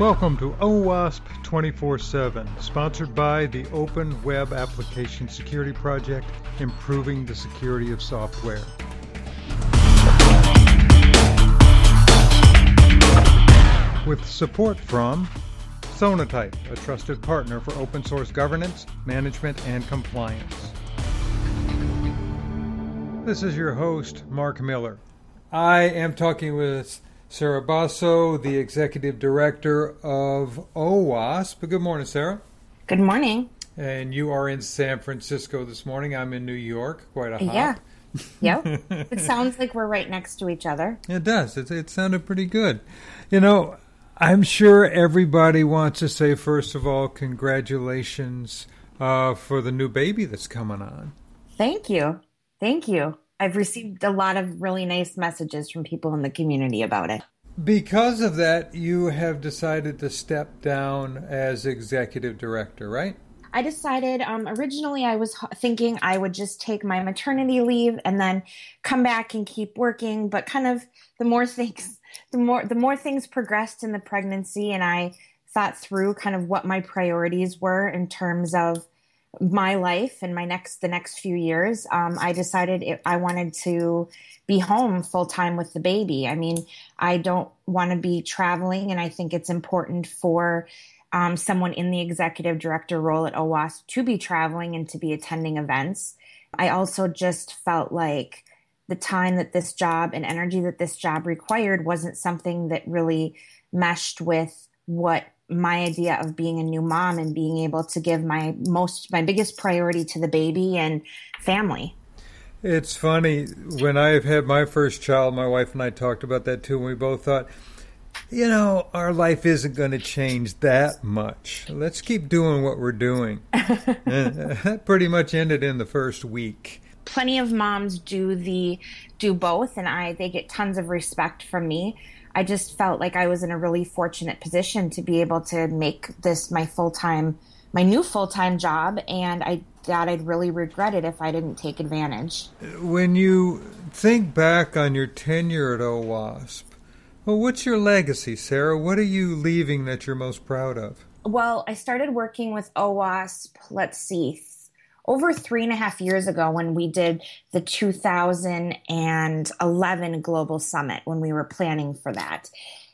Welcome to OWASP 24 7, sponsored by the Open Web Application Security Project, improving the security of software. With support from Sonatype, a trusted partner for open source governance, management, and compliance. This is your host, Mark Miller. I am talking with Sarah Baso, the executive director of OWASP. Good morning, Sarah. Good morning. And you are in San Francisco this morning. I'm in New York. Quite a hop. Yeah. Yep. it sounds like we're right next to each other. It does. It, it sounded pretty good. You know, I'm sure everybody wants to say, first of all, congratulations uh, for the new baby that's coming on. Thank you. Thank you. I've received a lot of really nice messages from people in the community about it. Because of that, you have decided to step down as executive director, right? I decided um, originally I was thinking I would just take my maternity leave and then come back and keep working. But kind of the more things, the more the more things progressed in the pregnancy, and I thought through kind of what my priorities were in terms of my life and my next the next few years um, i decided it, i wanted to be home full time with the baby. I mean i don't want to be traveling and i think it's important for um, someone in the executive director role at OWASP to be traveling and to be attending events. I also just felt like the time that this job and energy that this job required wasn't something that really meshed with what my idea of being a new mom and being able to give my most my biggest priority to the baby and family. It's funny when I've had my first child, my wife and I talked about that too, and we both thought, you know, our life isn't going to change that much. Let's keep doing what we're doing. that pretty much ended in the first week. Plenty of moms do the do both, and I they get tons of respect from me I just felt like I was in a really fortunate position to be able to make this my full time, my new full time job. And I thought I'd really regret it if I didn't take advantage. When you think back on your tenure at OWASP, well, what's your legacy, Sarah? What are you leaving that you're most proud of? Well, I started working with OWASP, let's see, over three and a half years ago when we did the 2011 Global Summit, when we were planning for that.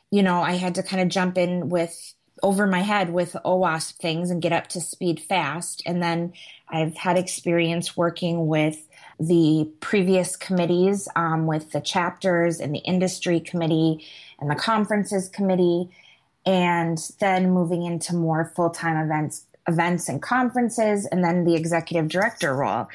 You know, I had to kind of jump in with over my head with OWASP things and get up to speed fast. And then I've had experience working with the previous committees, um, with the chapters and the industry committee and the conferences committee, and then moving into more full time events events and conferences, and then the executive director role.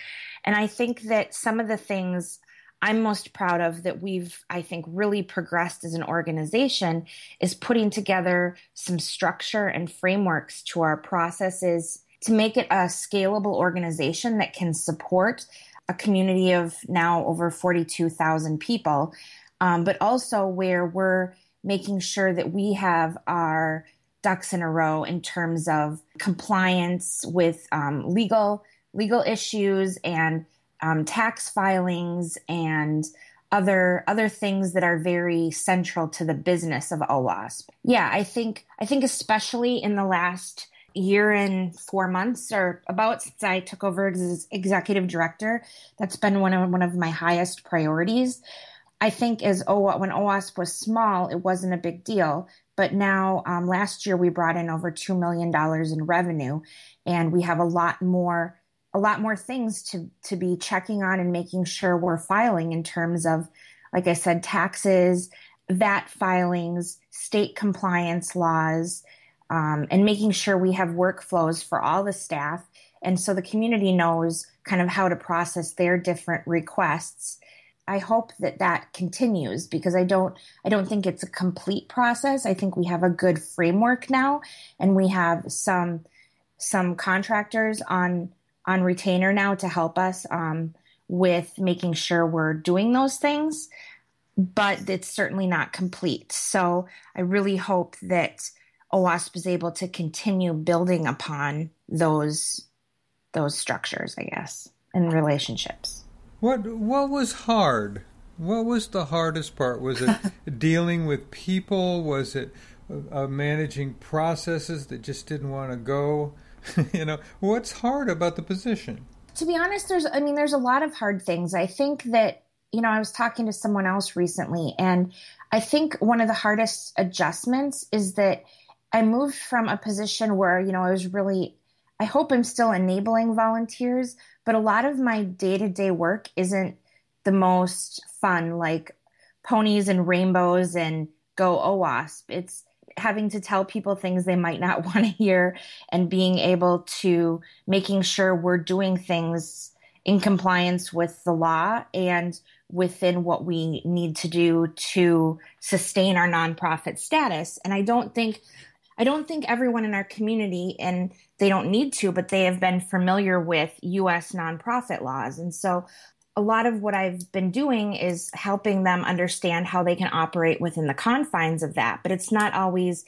And I think that some of the things I'm most proud of that we've, I think, really progressed as an organization is putting together some structure and frameworks to our processes to make it a scalable organization that can support a community of now over 42,000 people, um, but also where we're making sure that we have our ducks in a row in terms of compliance with um, legal legal issues and um, tax filings and other other things that are very central to the business of OWASP. Yeah, I think I think especially in the last year and four months or about since I took over as executive director, that's been one of one of my highest priorities. I think as o- when OWASP was small, it wasn't a big deal. But now, um, last year we brought in over two million dollars in revenue, and we have a lot more, a lot more things to to be checking on and making sure we're filing in terms of, like I said, taxes, VAT filings, state compliance laws, um, and making sure we have workflows for all the staff, and so the community knows kind of how to process their different requests I hope that that continues because I don't I don't think it's a complete process. I think we have a good framework now and we have some some contractors on on retainer now to help us um, with making sure we're doing those things, but it's certainly not complete. So I really hope that OWASP is able to continue building upon those those structures, I guess, and relationships. What what was hard? What was the hardest part? Was it dealing with people? Was it uh, managing processes that just didn't want to go? you know, what's hard about the position? To be honest, there's, I mean, there's a lot of hard things. I think that, you know, I was talking to someone else recently, and I think one of the hardest adjustments is that I moved from a position where, you know, I was really, I hope I'm still enabling volunteers, but a lot of my day to day work isn't the most fun, like ponies and rainbows and go OWASP. It's having to tell people things they might not want to hear and being able to making sure we're doing things in compliance with the law and within what we need to do to sustain our nonprofit status. And I don't think I don't think everyone in our community and they don't need to, but they have been familiar with US nonprofit laws. And so a lot of what I've been doing is helping them understand how they can operate within the confines of that. But it's not always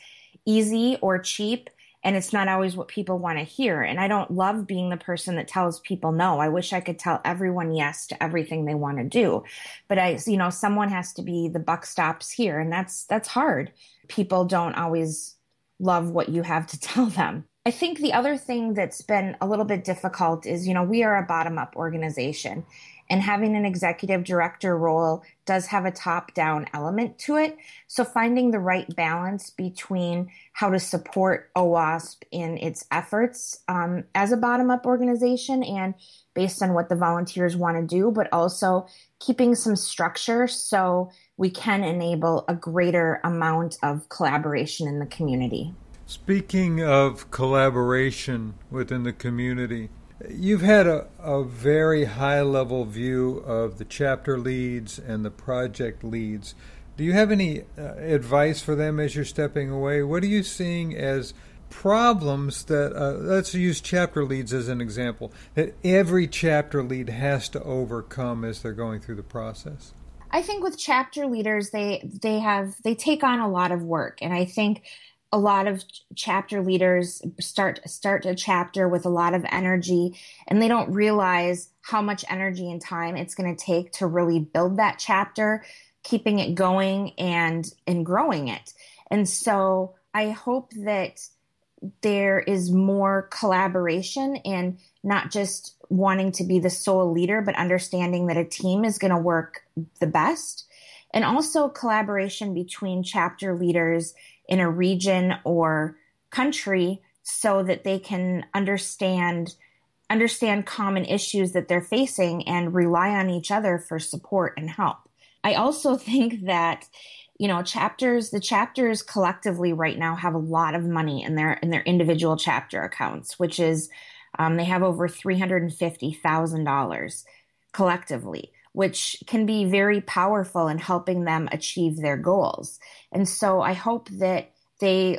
easy or cheap. And it's not always what people want to hear. And I don't love being the person that tells people no. I wish I could tell everyone yes to everything they want to do. But I, you know, someone has to be the buck stops here. And that's, that's hard. People don't always love what you have to tell them. I think the other thing that's been a little bit difficult is, you know, we are a bottom up organization and having an executive director role does have a top down element to it. So finding the right balance between how to support OWASP in its efforts um, as a bottom up organization and based on what the volunteers want to do, but also keeping some structure so we can enable a greater amount of collaboration in the community. Speaking of collaboration within the community, You've had a, a very high level view of the chapter leads and the project leads. Do you have any uh, advice for them as you're stepping away? What are you seeing as problems that, uh, let's use chapter leads as an example, that every chapter lead has to overcome as they're going through the process? I think with chapter leaders, they they have they take on a lot of work, and I think a lot of chapter leaders start start a chapter with a lot of energy and they don't realize how much energy and time it's going to take to really build that chapter keeping it going and and growing it and so i hope that there is more collaboration and not just wanting to be the sole leader but understanding that a team is going to work the best and also collaboration between chapter leaders in a region or country so that they can understand understand common issues that they're facing and rely on each other for support and help. I also think that you know chapters the chapters collectively right now have a lot of money in their in their individual chapter accounts which is um, they have over $350000 collectively which can be very powerful in helping them achieve their goals. And so I hope that they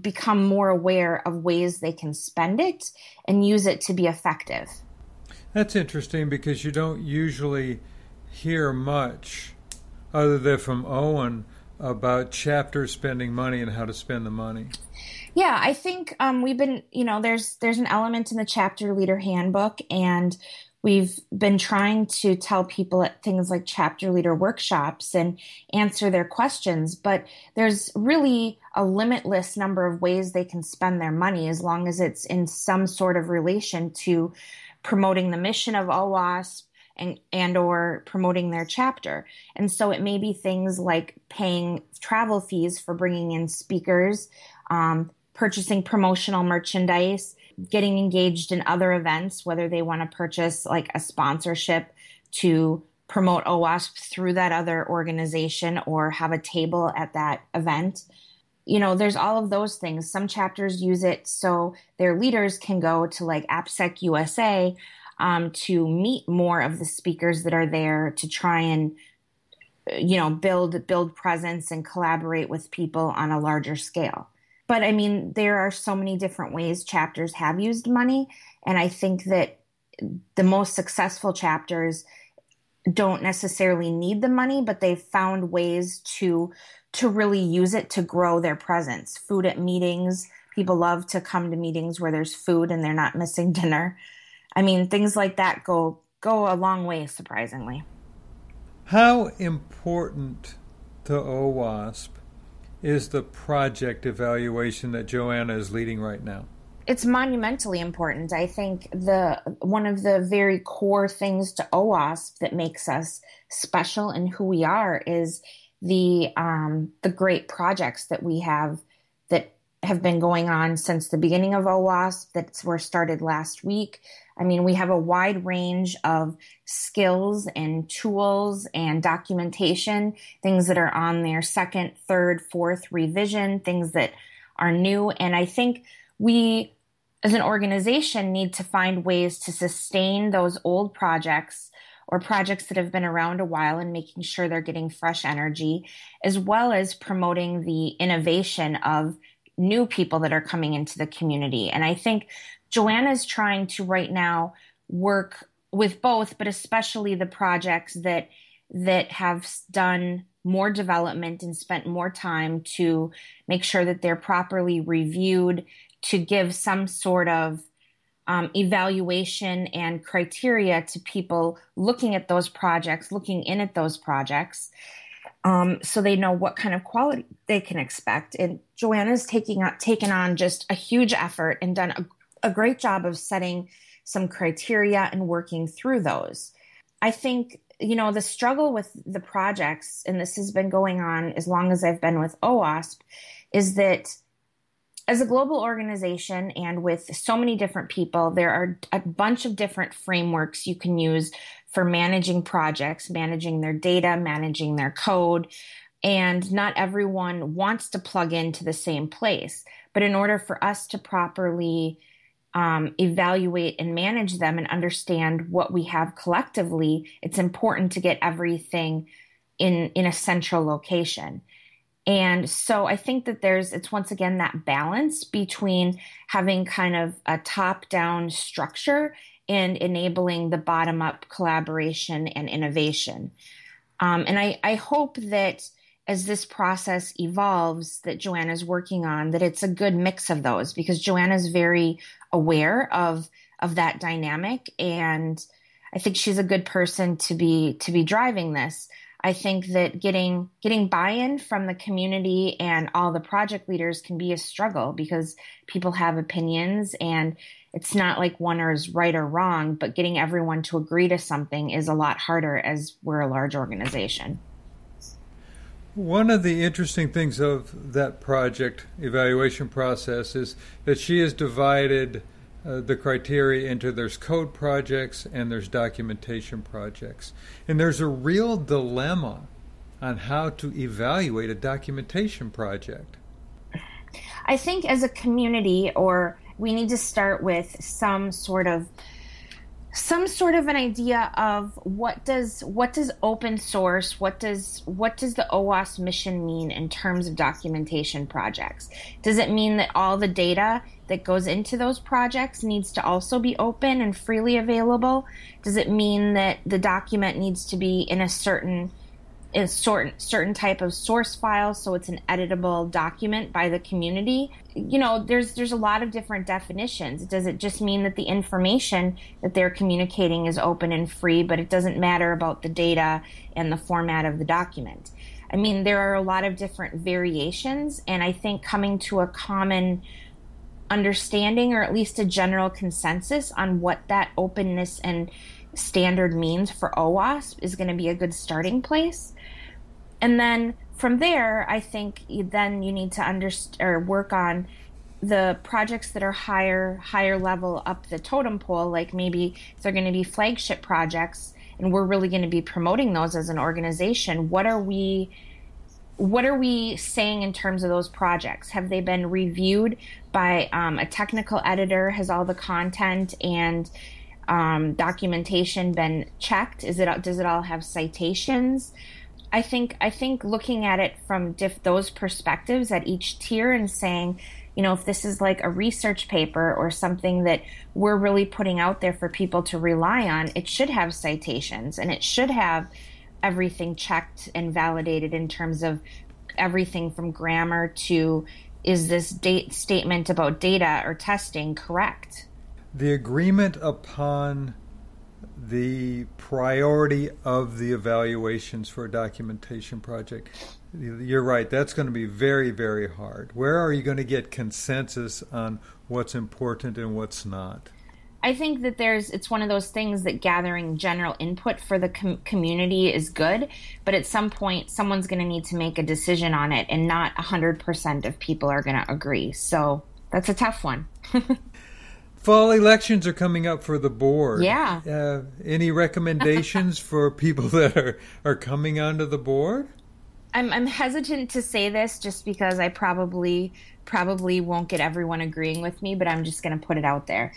become more aware of ways they can spend it and use it to be effective. That's interesting because you don't usually hear much other than from Owen about chapters spending money and how to spend the money. Yeah, I think um, we've been, you know, there's there's an element in the chapter leader handbook, and We've been trying to tell people at things like chapter leader workshops and answer their questions, but there's really a limitless number of ways they can spend their money as long as it's in some sort of relation to promoting the mission of OWASP and, and or promoting their chapter. And so it may be things like paying travel fees for bringing in speakers, um, purchasing promotional merchandise, getting engaged in other events, whether they want to purchase like a sponsorship to promote OWASP through that other organization or have a table at that event. You know, there's all of those things. Some chapters use it so their leaders can go to like AppSec USA um, to meet more of the speakers that are there to try and you know build build presence and collaborate with people on a larger scale but I mean, there are so many different ways chapters have used money. And I think that the most successful chapters don't necessarily need the money, but they've found ways to to really use it to grow their presence. Food at meetings. People love to come to meetings where there's food and they're not missing dinner. I mean, things like that go go a long way, surprisingly. How important to OWASP is the project evaluation that Johanna is leading right now? It's monumentally important. I think the one of the very core things to OWASP that makes us special and who we are is the um, the great projects that we have have been going on since the beginning of OWASP that were started last week. I mean, we have a wide range of skills and tools and documentation, things that are on their second, third, fourth revision, things that are new. And I think we, as an organization, need to find ways to sustain those old projects or projects that have been around a while and making sure they're getting fresh energy, as well as promoting the innovation of new people that are coming into the community. And I think Johanna is trying to right now work with both, but especially the projects that that have done more development and spent more time to make sure that they're properly reviewed to give some sort of um, evaluation and criteria to people looking at those projects, looking in at those projects, um, so they know what kind of quality they can expect. And Johanna's taking taken on just a huge effort and done a a great job of setting some criteria and working through those. I think, you know, the struggle with the projects, and this has been going on as long as I've been with OWASP, is that as a global organization and with so many different people, there are a bunch of different frameworks you can use for managing projects, managing their data, managing their code. And not everyone wants to plug into the same place. But in order for us to properly um, evaluate and manage them and understand what we have collectively, it's important to get everything in in a central location. And so I think that there's it's once again that balance between having kind of a top down structure and enabling the bottom up collaboration and innovation. Um, and I, I hope that as this process evolves that Johanna's working on, that it's a good mix of those because Johanna's very aware of of that dynamic and I think she's a good person to be to be driving this. I think that getting getting buy-in from the community and all the project leaders can be a struggle because people have opinions and it's not like one is right or wrong, but getting everyone to agree to something is a lot harder as we're a large organization. One of the interesting things of that project evaluation process is that she has divided uh, the criteria into there's code projects and there's documentation projects. And there's a real dilemma on how to evaluate a documentation project. I think as a community or we need to start with some sort of some sort of an idea of what does what does open source what does what does the OWASP mission mean in terms of documentation projects? Does it mean that all the data that goes into those projects needs to also be open and freely available? Does it mean that the document needs to be in a certain certain certain type of source file so it's an editable document by the community. You know there's there's a lot of different definitions. Does it just mean that the information that they're communicating is open and free but it doesn't matter about the data and the format of the document? I mean there are a lot of different variations and i think coming to a common understanding or at least a general consensus on what that openness and standard means for OWASP is going to be a good starting place and then from there, I think you, then you need to understand or work on the projects that are higher higher level up the totem pole. Like maybe they're going to be flagship projects, and we're really going to be promoting those as an organization. What are we? What are we saying in terms of those projects? Have they been reviewed by um, a technical editor? Has all the content and um, documentation been checked? Is it does it all have citations? I think I think looking at it from diff, those perspectives at each tier and saying, you know, if this is like a research paper or something that we're really putting out there for people to rely on, it should have citations and it should have everything checked and validated in terms of everything from grammar to is this date statement about data or testing correct? The agreement upon the priority of the evaluations for a documentation project. You're right, that's going to be very, very hard. Where are you going to get consensus on what's important and what's not? I think that there's it's one of those things that gathering general input for the com- community is good, but at some point someone's going to need to make a decision on it and not 100% of people are going to agree. So, that's a tough one. Fall elections are coming up for the board. Yeah. Uh, any recommendations for people that are, are coming onto the board? I'm, I'm hesitant to say this just because I probably probably won't get everyone agreeing with me, but I'm just going to put it out there.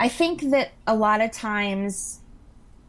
I think that a lot of times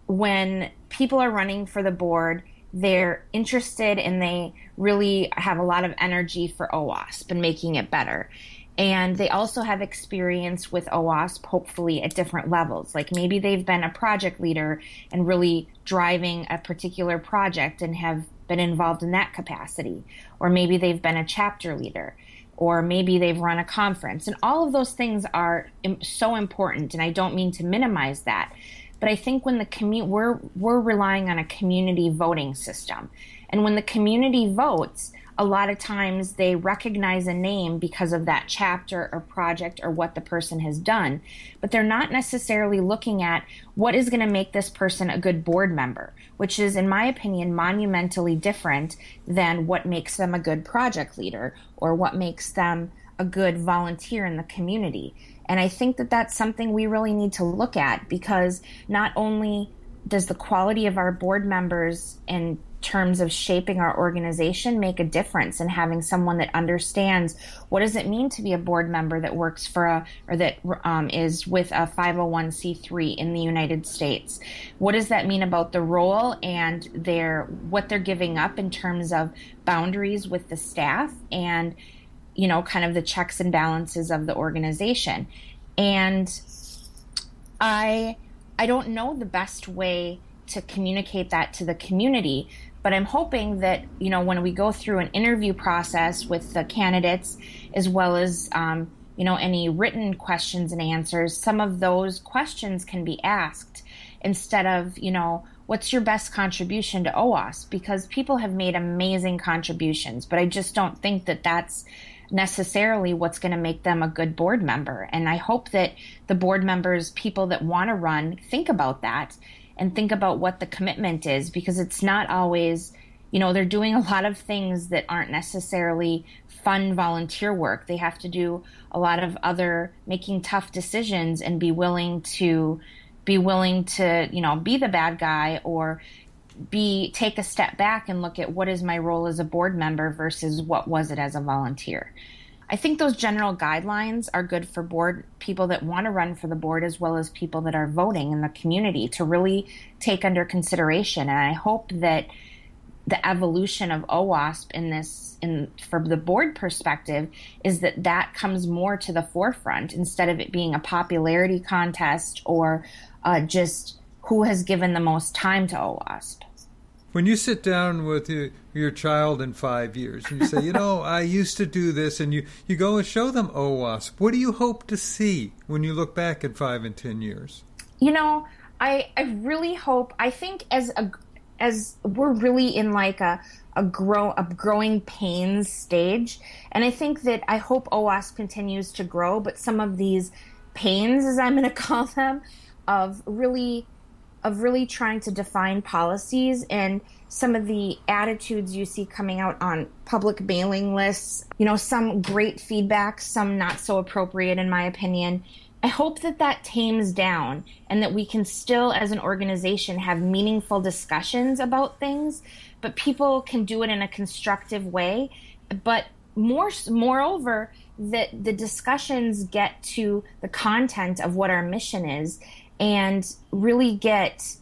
when people are running for the board, they're interested and they really have a lot of energy for OWASP and making it better. And they also have experience with OWASP, hopefully at different levels. Like maybe they've been a project leader and really driving a particular project and have been involved in that capacity. Or maybe they've been a chapter leader. Or maybe they've run a conference. And all of those things are so important. And I don't mean to minimize that. But I think when the commu- we're, we're relying on a community voting system. And when the community votes, a lot of times they recognize a name because of that chapter or project or what the person has done, but they're not necessarily looking at what is going to make this person a good board member, which is, in my opinion, monumentally different than what makes them a good project leader or what makes them a good volunteer in the community. And I think that that's something we really need to look at because not only does the quality of our board members and terms of shaping our organization make a difference in having someone that understands what does it mean to be a board member that works for a or that um, is with a 501c3 in the United States. What does that mean about the role and their what they're giving up in terms of boundaries with the staff and you know kind of the checks and balances of the organization. And I I don't know the best way to communicate that to the community but I'm hoping that, you know, when we go through an interview process with the candidates, as well as, um, you know, any written questions and answers, some of those questions can be asked instead of, you know, what's your best contribution to OWASP Because people have made amazing contributions, but I just don't think that that's necessarily what's going to make them a good board member. And I hope that the board members, people that want to run, think about that and think about what the commitment is because it's not always, you know, they're doing a lot of things that aren't necessarily fun volunteer work. They have to do a lot of other making tough decisions and be willing to be willing to, you know, be the bad guy or be take a step back and look at what is my role as a board member versus what was it as a volunteer. I think those general guidelines are good for board people that want to run for the board as well as people that are voting in the community to really take under consideration. And I hope that the evolution of OWASP in this in from the board perspective is that that comes more to the forefront instead of it being a popularity contest or uh, just who has given the most time to OWASP. When you sit down with your, your child in five years and you say, you know, I used to do this, and you, you go and show them oh, OWASP, what do you hope to see when you look back at five and ten years? You know, I, I really hope, I think as a, as we're really in like a, a grow a growing pains stage and i think that i hope OWASP continues to grow but some of these pains as i'm going to call them of really of really trying to define policies and some of the attitudes you see coming out on public mailing lists. You know, some great feedback, some not so appropriate, in my opinion. I hope that that tames down and that we can still, as an organization, have meaningful discussions about things, but people can do it in a constructive way. But more, moreover, that the discussions get to the content of what our mission is and really get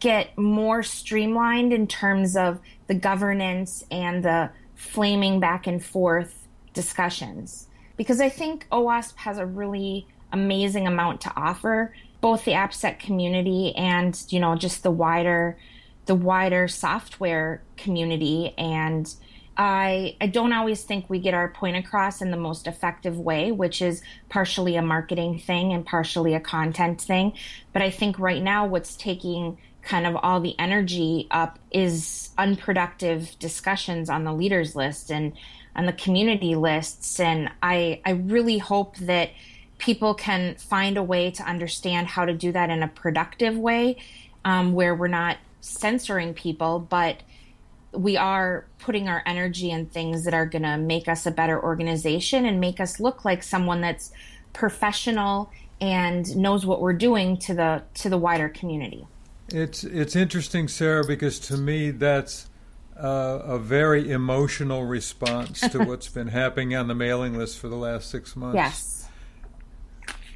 get more streamlined in terms of the governance and the flaming back and forth discussions. Because I think OWASP has a really amazing amount to offer both the AppSec community and you know just the wider the wider software community and I, I don't always think we get our point across in the most effective way, which is partially a marketing thing and partially a content thing. But I think right now what's taking kind of all the energy up is unproductive discussions on the leaders list and on the community lists. And I, I really hope that people can find a way to understand how to do that in a productive way um, where we're not censoring people, but we are putting our energy in things that are going to make us a better organization and make us look like someone that's professional and knows what we're doing to the to the wider community. It's it's interesting, Sarah, because to me that's uh, a very emotional response to what's been happening on the mailing list for the last six months. Yes.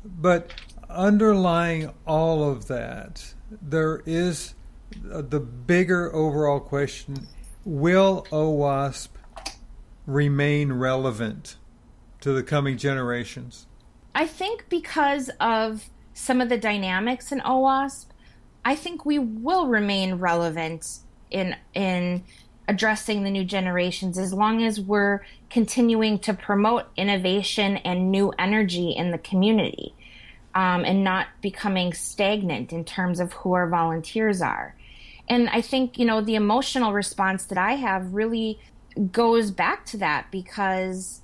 But underlying all of that, there is uh, the bigger overall question Will OWASP remain relevant to the coming generations? I think because of some of the dynamics in OWASP, I think we will remain relevant in in addressing the new generations as long as we're continuing to promote innovation and new energy in the community um, and not becoming stagnant in terms of who our volunteers are and I think, you know, the emotional response that I have really goes back to that because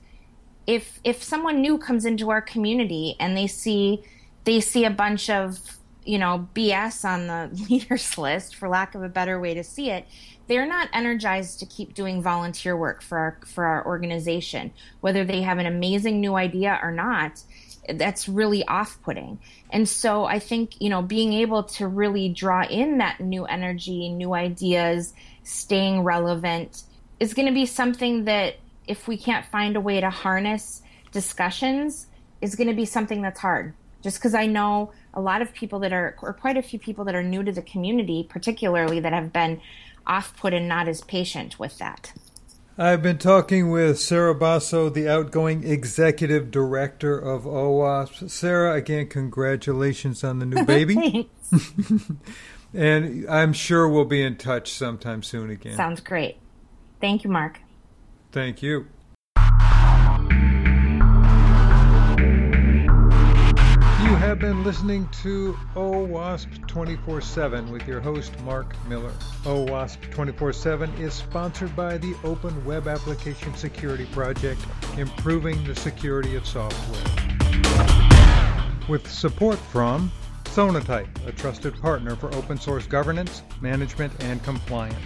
if if someone new comes into our community and they see they see a bunch of you know BS on the leaders list for lack of a better way to see it they're not energized to keep doing volunteer work for our for our organization. Whether they have an amazing new idea or not that's really off-putting. And so i think you know being able to really draw in that new energy new ideas staying relevant is going to be something that if we can't find a way to harness discussions is going to be something that's hard. Just because i know a lot of people that are or quite a few people that are new to the community particularly that have been off-put and not as patient with that I've been talking with Sarah Baso, the outgoing executive director of OWASP. Sarah, again, congratulations on the new baby. and I'm sure we'll be in touch sometime soon again. Sounds great. Thank you, Mark. Thank you. You have been listening to OWASP 24 7 with your host, Mark Miller. OWASP 24 7 is sponsored by the Open Web Application Security Project, improving the security of software. With support from Sonatype, a trusted partner for open source governance, management, and compliance.